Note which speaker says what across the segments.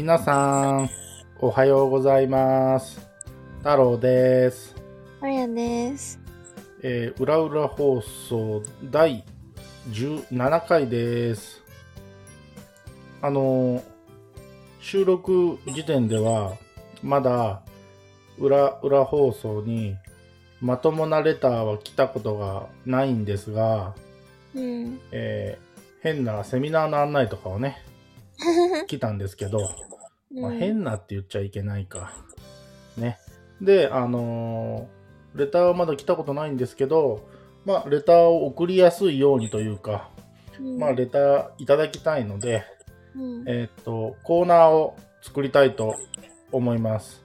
Speaker 1: 皆さん、おはようございます。太郎です。
Speaker 2: あやです。
Speaker 1: えー、裏裏放送第17回です。あのー収録時点では、まだ裏裏放送にまともなレターは来たことがないんですが、
Speaker 2: うん。
Speaker 1: えー変なセミナーの案内とかをね、来たんですけど、まあ、変なって言っちゃいけないか。ね。で、あのーレターはまだ来たことないんですけど、まあ、レターを送りやすいようにというか、
Speaker 2: うん、
Speaker 1: まあ、レターいただきたいので、
Speaker 2: うん、
Speaker 1: えーっと、コーナーを作りたいと思います。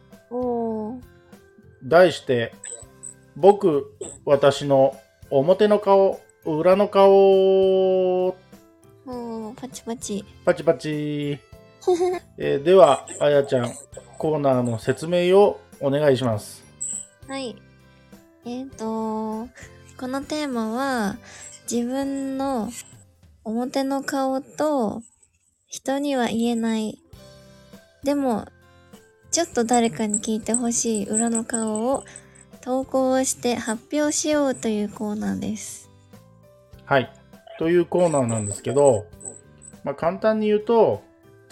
Speaker 1: 題して、僕、私の表の顔、裏の顔、
Speaker 2: パチパチ。
Speaker 1: パチパチ。えーでは、あやちゃん、コーナーの説明をお願いします。
Speaker 2: はい。えっ、と、このテーマは、自分の表の顔と、人には言えない。でも、ちょっと誰かに聞いてほしい裏の顔を投稿して発表しようというコーナーです。
Speaker 1: はい。というコーナーなんですけど、まあ、簡単に言うと、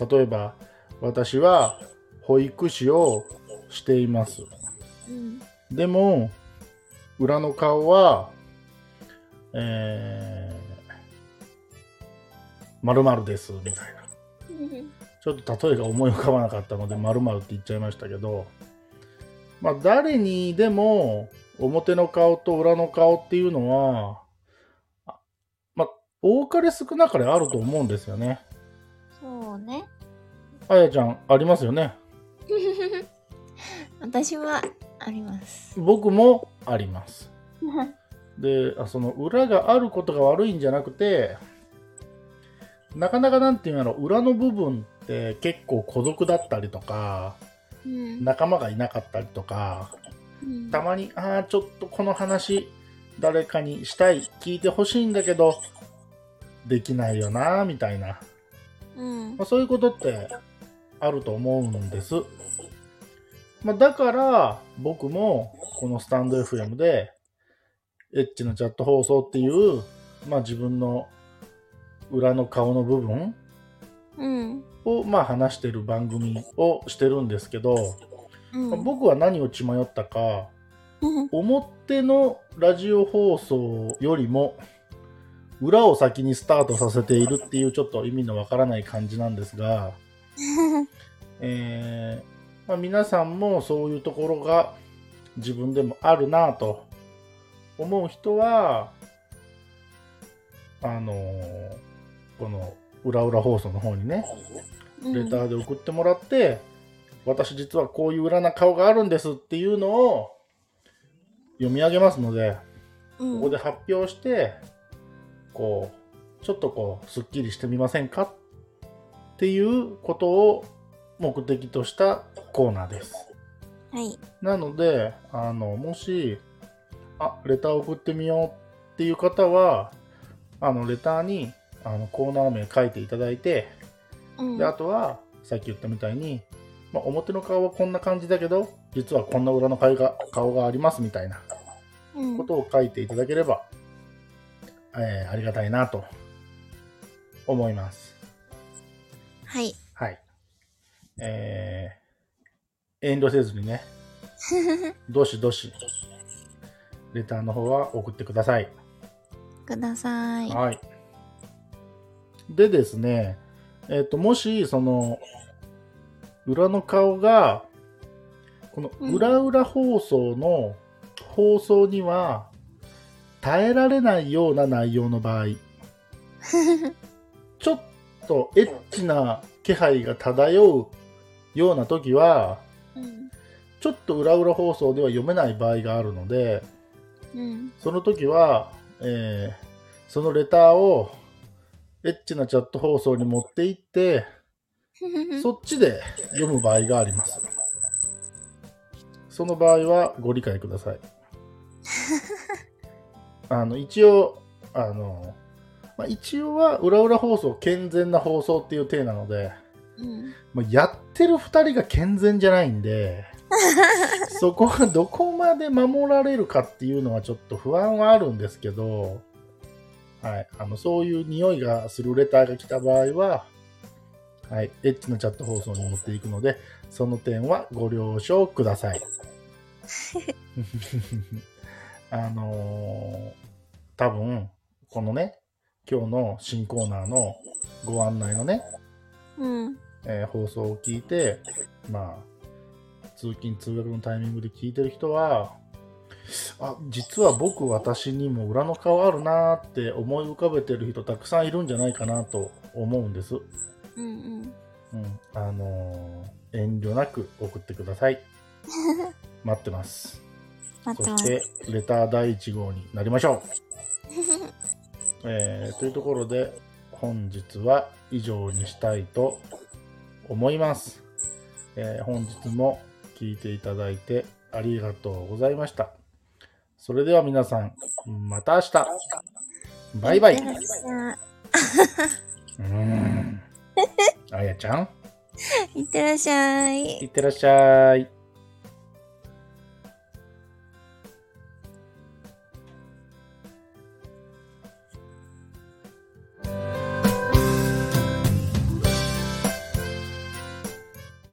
Speaker 1: 例えば、私は保育士をしています。
Speaker 2: うん。
Speaker 1: でも、裏の顔は、えー、〇〇です、みたいな。ちょっと例えが思い浮かばなかったので、〇〇って言っちゃいましたけど、まあ、誰にでも、表の顔と裏の顔っていうのは、多かれ少なかれあると思うんですよね。
Speaker 2: そうね。
Speaker 1: あやちゃん、ありますよね？
Speaker 2: 私はあります。
Speaker 1: 僕もあります。であその裏があることが悪いんじゃなくてなかなかなんていうんやろ裏の部分って結構孤独だったりとか
Speaker 2: うん。
Speaker 1: 仲間がいなかったりとか
Speaker 2: うん
Speaker 1: たまにああちょっとこの話誰かにしたい聞いてほしいんだけどできないよなみたいな、
Speaker 2: うん。
Speaker 1: まあ、そういうことってあると思うんです、まあ、だから僕もこのスタンド FM でエッチなチャット放送っていう、まあ、自分の裏の顔の部分
Speaker 2: うん。
Speaker 1: をまあ話してる番組をしてるんですけど、
Speaker 2: うん。
Speaker 1: まあ僕は何を血迷ったか
Speaker 2: うん。
Speaker 1: 表のラジオ放送よりも裏を先にスタートさせているっていうちょっと意味のわからない感じなんですが、えーまあ、皆さんもそういうところが自分でもあるなぁと思う人はあのーこの裏裏放送の方にねレターで送ってもらって、私実はこういう裏な顔があるんですっていうのを読み上げますので、
Speaker 2: うん。
Speaker 1: ここで発表して、こう、ちょっとこう、すっきりしてみませんかっていうことを目的としたコーナーです。
Speaker 2: はい。
Speaker 1: なので、あの、もし、あ、レター送ってみようっていう方は、あの、レターに、あの、コーナー名書いていただいて、
Speaker 2: うん
Speaker 1: で、あとは、さっき言ったみたいに、まあ、表の顔はこんな感じだけど、実はこんな裏の顔が顔がありますみたいな
Speaker 2: うん
Speaker 1: ことを書いていただければ、えーありがたいなと思います。
Speaker 2: はい。
Speaker 1: はい。えー、遠慮せずにね、どしどし、レターの方は送ってください。
Speaker 2: ください。
Speaker 1: はい。でですね、えっ、と、もし、その、裏の顔が、この
Speaker 2: うん
Speaker 1: 裏裏放送の放送には耐えられないような内容の場合、ちょっとエッチな気配が漂うような時は、
Speaker 2: うん。
Speaker 1: ちょっと裏裏放送では読めない場合があるので、
Speaker 2: うん。
Speaker 1: その時は、えーそのレターをエッチなチャット放送に持って行って、そっちで読む場合があります。その場合はご理解ください。あの、一応、あの、まあ、一応は裏裏放送、健全な放送っていう体なので、
Speaker 2: うん。
Speaker 1: まあ、やってる二人が健全じゃないんで、そこがどこまで守られるかっていうのはちょっと不安はあるんですけど、はい、あのそういう匂いがするレターが来た場合は、はい、エッチなチャット放送に持っていくので、その点はご了承ください。あのー多分、このね、今日の新コーナーのご案内のね、
Speaker 2: うん。
Speaker 1: えー放送を聞いて、まあ、通勤・通学のタイミングで聞いてる人は、あ、実は僕、私にも裏の顔あるなーって思い浮かべてる人たくさんいるんじゃないかなと思うんです。
Speaker 2: うんうん。
Speaker 1: うん。あのー遠慮なく送ってください。待ってます。そして、レター第1号になりましょう。えーというところで、本日は以上にしたいと思います。えー本日も聞いていただいてありがとうございました。それでは皆さん、また明日。バイバイ。うーん。あやちゃん、
Speaker 2: い。いってらっしゃい
Speaker 1: い。ってらっしゃい。